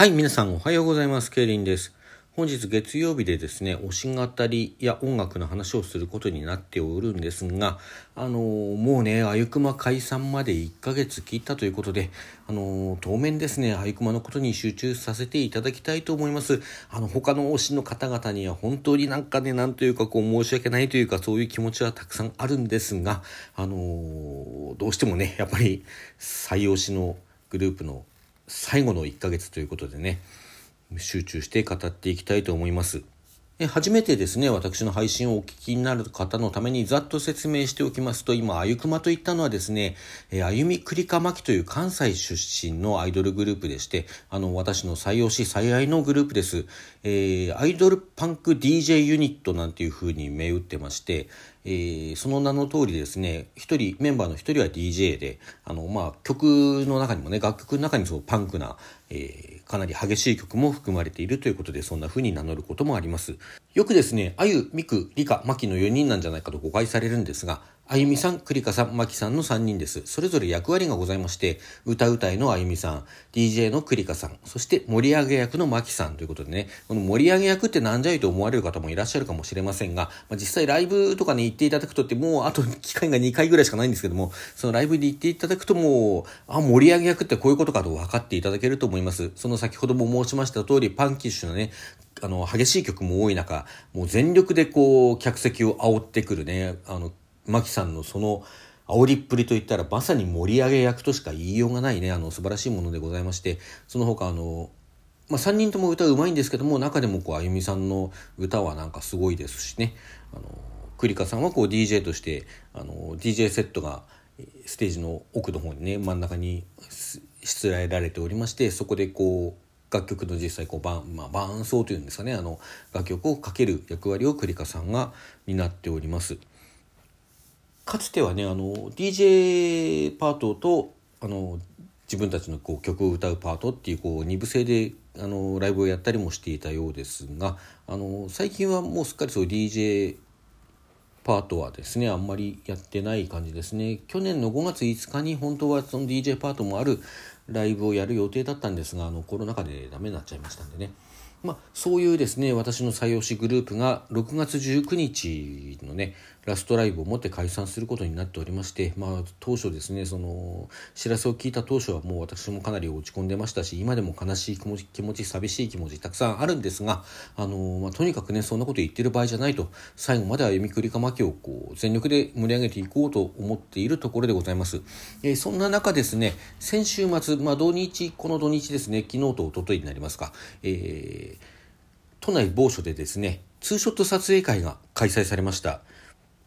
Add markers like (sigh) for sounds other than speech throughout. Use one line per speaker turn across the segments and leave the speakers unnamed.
はい、皆さんおはようございます。ケイリンです。本日月曜日でですね、推し語りや音楽の話をすることになっておるんですが、あのー、もうね、あゆくま解散まで1ヶ月切ったということで、あのー、当面ですね、あゆくまのことに集中させていただきたいと思います。あの、他の推しの方々には本当になんかね、なんというかこう申し訳ないというか、そういう気持ちはたくさんあるんですが、あのー、どうしてもね、やっぱり最推しのグループの最後の1ヶ月ということでね、集中して語っていきたいと思います。初めてですね、私の配信をお聞きになる方のためにざっと説明しておきますと、今、あゆくまといったのはですね、えあゆみくりかまきという関西出身のアイドルグループでして、あの、私の最推し最愛のグループです。えー、アイドルパンク DJ ユニットなんていう風に銘打ってまして、えー、その名の通りですね、一人、メンバーの一人は DJ で、あの、まあ、曲の中にもね、楽曲の中にそうパンクな、えー、かなり激しい曲も含まれているということで、そんな風に名乗ることもあります。よくですね、あゆ、みく、りか、まきの4人なんじゃないかと誤解されるんですが、あゆみさん、くりかさん、まきさんの3人です。それぞれ役割がございまして、歌うたいのあゆみさん、DJ のくりかさん、そして盛り上げ役のまきさんということでね、この盛り上げ役ってなんじゃいと思われる方もいらっしゃるかもしれませんが、まあ、実際ライブとかに行っていただくとって、もうあと機会が2回ぐらいしかないんですけども、そのライブで行っていただくともう、あ、盛り上げ役ってこういうことかと分かっていただけると思います。その先ほども申しました通り、パンキッシュのね、あの、激しい曲も多い中、もう全力でこう、客席を煽ってくるね、あの、マキさんのその煽りっぷりといったらまさに盛り上げ役としか言いようがないねあの素晴らしいものでございましてその他あのまあ、3人とも歌うまいんですけども中でもこうあゆみさんの歌はなんかすごいですしね。あの栗花さんはこう DJ としてあの DJ セットがステージの奥の方にね真ん中にしつらえられておりましてそこでこう楽曲の実際こう伴,、まあ、伴奏というんですかねあの楽曲をかける役割を栗花さんが担っております。かつてはねあの DJ パートとあの自分たちのこう曲を歌うパートっていうこう2部制であのライブをやったりもしていたようですがあの最近はもうすっかりそう DJ パートはですねあんまりやってない感じですね去年の5月5日に本当はその DJ パートもあるライブをやる予定だったんですがあのコロナ禍でダメになっちゃいましたんでね。まあ、そういうですね私の採用しグループが6月19日のねラストライブをもって解散することになっておりまして、まあ、当初ですねその知らせを聞いた当初はもう私もかなり落ち込んでましたし今でも悲しい気持ち気持ち寂しい気持ちたくさんあるんですがあの、まあ、とにかくねそんなこと言ってる場合じゃないと最後まで歩みくりかまきをこう全力で盛り上げていこうと思っているところでございます、えー、そんな中ですね先週末、まあ、土日この土日ですね昨日と一昨日になりますか、えー、都内某所でですねツーショット撮影会が開催されました。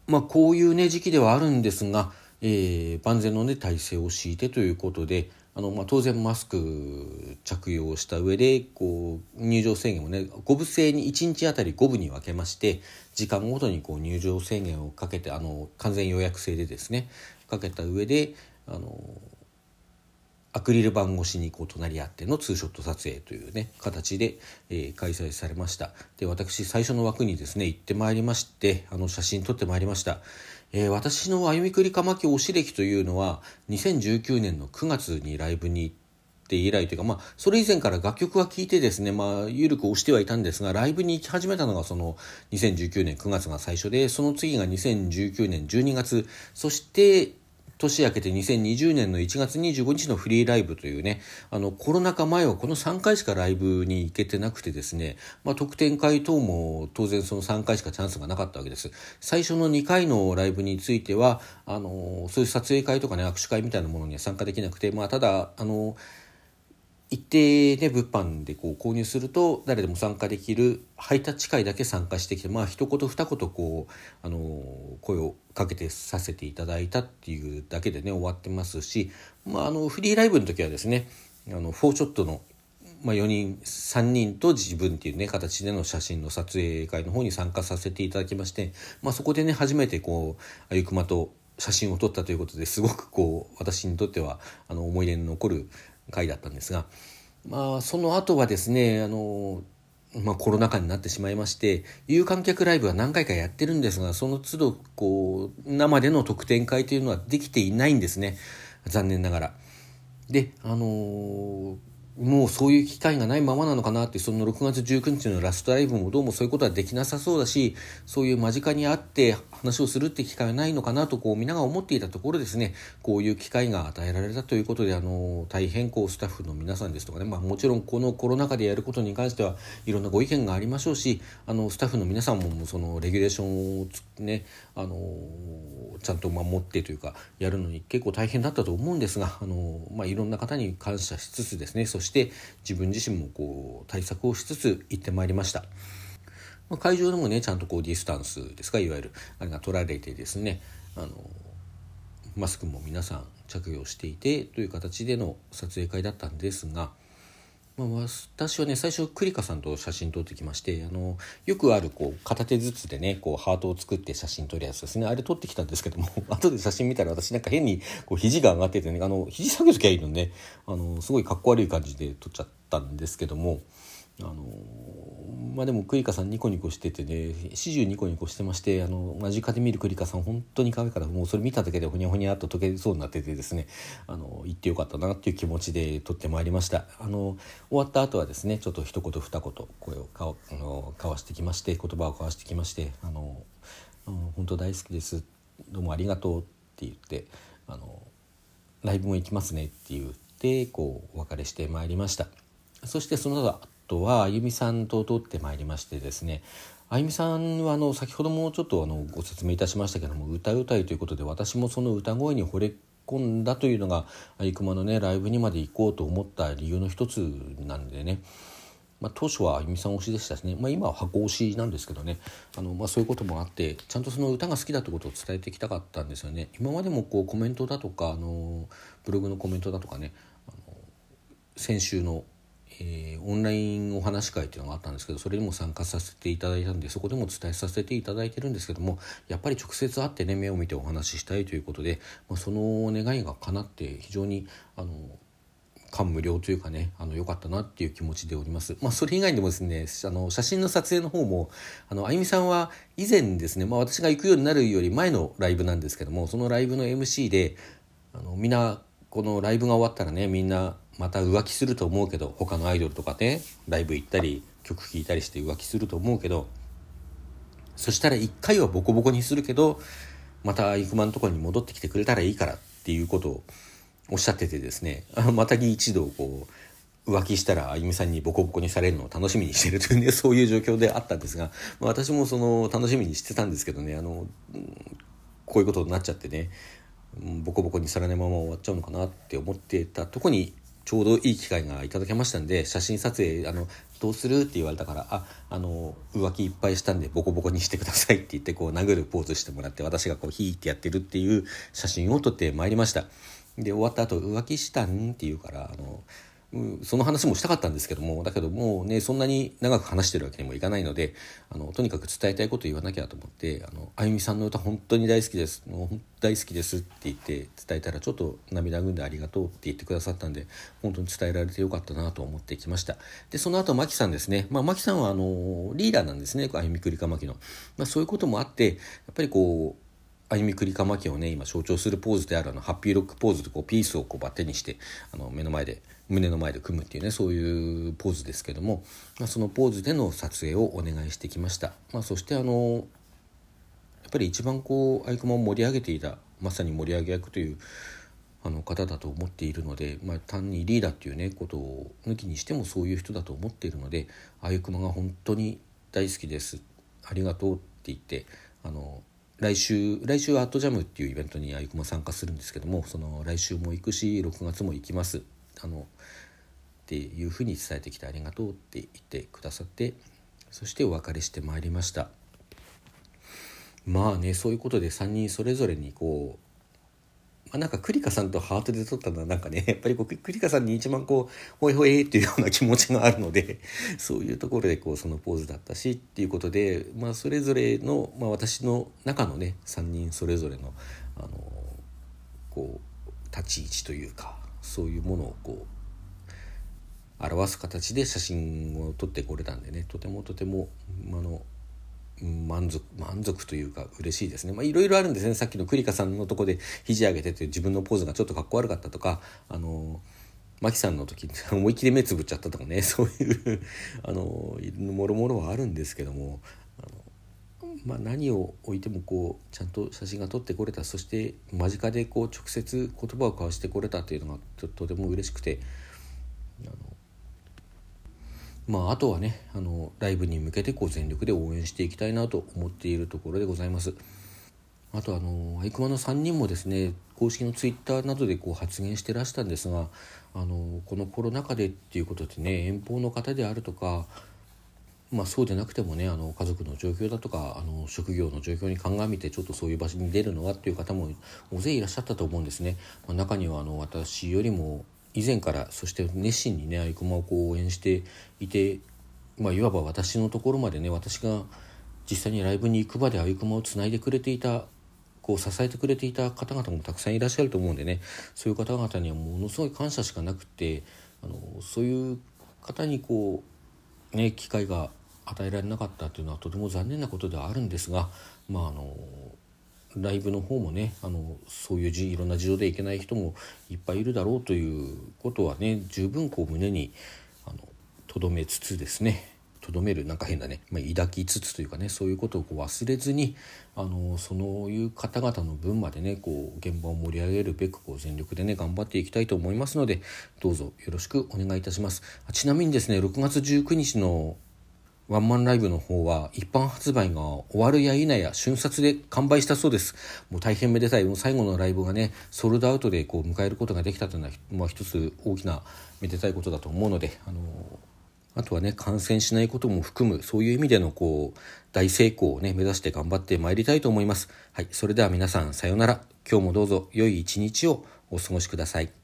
まあ、こういうね時期ではあるんですが、えー、万全のね体制を敷いてということであの、まあ、当然マスク着用した上でこう入場制限をね5部制に1日あたり5部に分けまして時間ごとにこう入場制限をかけてあの完全予約制でですねかけた上であのアクリル板越しにこう隣り合ってのツーショット撮影というね形で、えー、開催されました。で私最初の枠にですね行ってまいりましてあの写真撮ってまいりました、えー、私の歩みくりかまき推し歴というのは2019年の9月にライブに行って以来というか、まあ、それ以前から楽曲は聴いてですね、まあ、ゆるく押してはいたんですが、ライブに行き始めたのがその2019年9月が最初で、その次が2019年12月、そして年明けて2020年の1月25日のフリーライブというね、あの、コロナ禍前はこの3回しかライブに行けてなくてですね、まあ、特典会等も当然その3回しかチャンスがなかったわけです。最初の2回のライブについては、あの、そういう撮影会とかね、握手会みたいなものには参加できなくて、まあ、ただ、あの、一定ね、物販でこう購入すると誰でも参加できるハイタッチ会だけ参加してきて、まあ一言二言こう、あの、声をかけてさせていただいたっていうだけでね、終わってますし、まああの、フリーライブの時はですね、あの、フォーショットのまあ、4人3人と自分っていうね形での写真の撮影会の方に参加させていただきまして、まあ、そこでね初めてこうあゆくまと写真を撮ったということですごくこう私にとってはあの思い出に残る回だったんですが、まあ、その後はですね、あの、まあ、コロナ禍になってしまいまして、有観客ライブは何回かやってるんですが、その都度、こう、生での特典会というのはできていないんですね。残念ながら。で、あのもうそういう機会がないままなのかなってその6月19日のラストライブもどうもそういうことはできなさそうだしそういう間近に会って話をするって機会はないのかなとこう皆が思っていたところですね。こういう機会が与えられたということであの大変こうスタッフの皆さんですとかね、まあ、もちろんこのコロナ禍でやることに関してはいろんなご意見がありましょうしあのスタッフの皆さんもそのレギュレーションをねあのちゃんと守ってというかやるのに結構大変だったと思うんですがあの、まあ、いろんな方に感謝しつつですね。そして自分自身もこう対策をしつつ行ってまいりました。まあ、会場でもねちゃんとこうディスタンスですかいわゆるあれが取られてですねあのマスクも皆さん着用していてという形での撮影会だったんですが。まあ、私はね最初クリカさんと写真撮ってきましてあのよくあるこう片手ずつでねこうハートを作って写真撮るやつですね。あれ撮ってきたんですけども (laughs) 後で写真見たら私なんか変にこう肘が上がっててねあの肘下げときゃいいのね。あのすごいかっこ悪い感じで撮っちゃったんですけどもあのまあでもクリカさんニコニコしててね始終ニコニコしてましてあの間近で見るクリカさん本当に可愛いからもうそれ見ただけでほにゃほにゃっと溶けそうになっててですねあの行ってよかったなっていう気持ちで撮ってまいりました。あの終わった後はですねちょっと一言二言声をかあの交わしてきまして言葉を交わしてきましてあの本当大好きです。どうもありがとうって言ってあのライブも行きますねって言ってこうお別れしてまいりました。そしてその後とはあゆみさんと通ってまいりましてですねあゆみさんはあの先ほどもちょっとあのご説明いたしましたけども歌うたいということで私もその歌声に惚れ込んだというのがあゆくまのねライブにまで行こうと思った理由の一つなんでね、まあ、当初はあゆみさん推しでしたしね、まあ、今は箱推しなんですけどねあの、まあ、そういうこともあってちゃんとその歌が好きだということを伝えてきたかったんですよね。今までもこうコメントだとかあのブログのコメントだとかね先週のえー、オンラインお話会っていうのがあったんですけどそれにも参加させていただいたんでそこでも伝えさせていただいてるんですけどもやっぱり直接会ってね目を見てお話ししたいということで、まあ、その願いが叶って非常にあの感無量というかねあの良かったなっていう気持ちでおります。まあ、それ以外にもですねあの写真の撮影の方もあのあゆみさんは以前ですね、まあ、私が行くようになるより前のライブなんですけどもそのライブの MC であのみんなこのライブが終わったらねみんなまた浮気すると思うけど他のアイドルとかねライブ行ったり曲聴いたりして浮気すると思うけどそしたら一回はボコボコにするけどまたイクマのところに戻ってきてくれたらいいからっていうことをおっしゃっててですね (laughs) またぎ一度こう浮気したらあゆみさんにボコボコにされるのを楽しみにしてるというね (laughs) そういう状況であったんですが、まあ、私もその楽しみにしてたんですけどねあのこういうことになっちゃってねボコボコにされないまま終わっちゃうのかなって思ってたとこにちょうどいい機会がいただけましたんで写真撮影あのどうするって言われたからああの浮気いっぱいしたんでボコボコにしてくださいって言ってこう殴るポーズしてもらって私がこうヒーってやってるっていう写真を撮ってまいりました。で終わった後浮気したん？って言うからあのその話もしたかったんですけどもだけどもうねそんなに長く話してるわけにもいかないのであのとにかく伝えたいこと言わなきゃと思って「あのあゆみさんの歌本当に大好きです。もう大好きです」って言って伝えたらちょっと涙ぐんでありがとうって言ってくださったんで本当に伝えられてよかったなと思ってきました。でその後マキさんですね。まあマキさんはあのリーダーなんですねあゆみくりかまきの、まあ、そういうこともあってやっぱりこう歩みくりかまきをね今象徴するポーズであるあのハッピーロックポーズとこうピースをこうバッテにしてあの目の前で胸の前で組むっていうねそういうポーズですけども、まあ、そのポーズでの撮影をお願いしてきました、まあ、そしてあのやっぱり一番こうアイコマを盛り上げていたまさに盛り上げ役というあの方だと思っているので、まあ、単にリーダーっていうねことを抜きにしてもそういう人だと思っているのであゆくまが本当に大好きです。ありがとうって言ってあの来週来週はアットジャムっていうイベントにあゆくも参加するんですけどもその来週も行くし6月も行きます。あのっていうふうに伝えてきてありがとうって言ってくださってそしてお別れしてまいりました。まあねそういうことで3人それぞれにこうあ、なんか栗花さんとハートで撮ったのはなんかね (laughs) やっぱりこう栗花さんに一番こうほいほいっていうような気持ちがあるので (laughs) そういうところでこうそのポーズだったしっていうことで、まあ、それぞれの、まあ、私の中のね3人それぞれのあのこう立ち位置というかそういうものをこう表す形で写真を撮ってこれたんでねとてもとてもあの満足満足というか嬉しいですね。いろいろあるんですね。さっきの栗花さんのとこで肘上げてて自分のポーズがちょっとかっこ悪かったとかあのマキさんの時 (laughs) 思いっきり目つぶっちゃったとかね。(laughs) そういうあのもろもろはあるんですけども、まあ、何を置いてもこうちゃんと写真が撮ってこれた。そして間近でこう直接言葉を交わしてこれたっていうのがとても嬉しくてまあ、あとはねあのライブに向けてこう全力で応援していきたいなと思っているところでございます。あとあのアイクマの3人もですね公式のツイッターなどでこう発言してらしたんですがあのこのコロナ禍でっていうことでね遠方の方であるとか、まあ、そうでなくてもねあの家族の状況だとかあの職業の状況に鑑みてちょっとそういう場所に出るのはっていう方も大勢いらっしゃったと思うんですね。まあ、中にはあの私よりも以前からそして熱心にねアイクマをこう応援していて、まあ、いわば私のところまでね私が実際にライブに行く場でアイクマをつないでくれていたこう支えてくれていた方々もたくさんいらっしゃると思うんでねそういう方々にはものすごい感謝しかなくてあのそういう方にこうね機会が与えられなかったというのはとても残念なことではあるんですがまああのライブの方もねあのそういういろんな事情でいけない人もいっぱいいるだろうということはね十分こう胸にとどめつつですねとどめるなんか変だね、まあ、抱きつつというかねそういうことをこう忘れずにあのそういう方々の分までねこう現場を盛り上げるべくこう全力でね頑張っていきたいと思いますのでどうぞよろしくお願いいたします。ちなみにですね6月19日のワンマンライブの方は一般発売が終わるや否や瞬殺で完売したそうです。もう大変めでたい。もう最後のライブがね、ソールドアウトでこう迎えることができたというのは、まあ、一つ大きなめでたいことだと思うので、あのあとはね、感染しないことも含む、そういう意味でのこう、大成功をね、目指して頑張ってまいりたいと思います。はい、それでは皆さん、さようなら。今日もどうぞ良い一日をお過ごしください。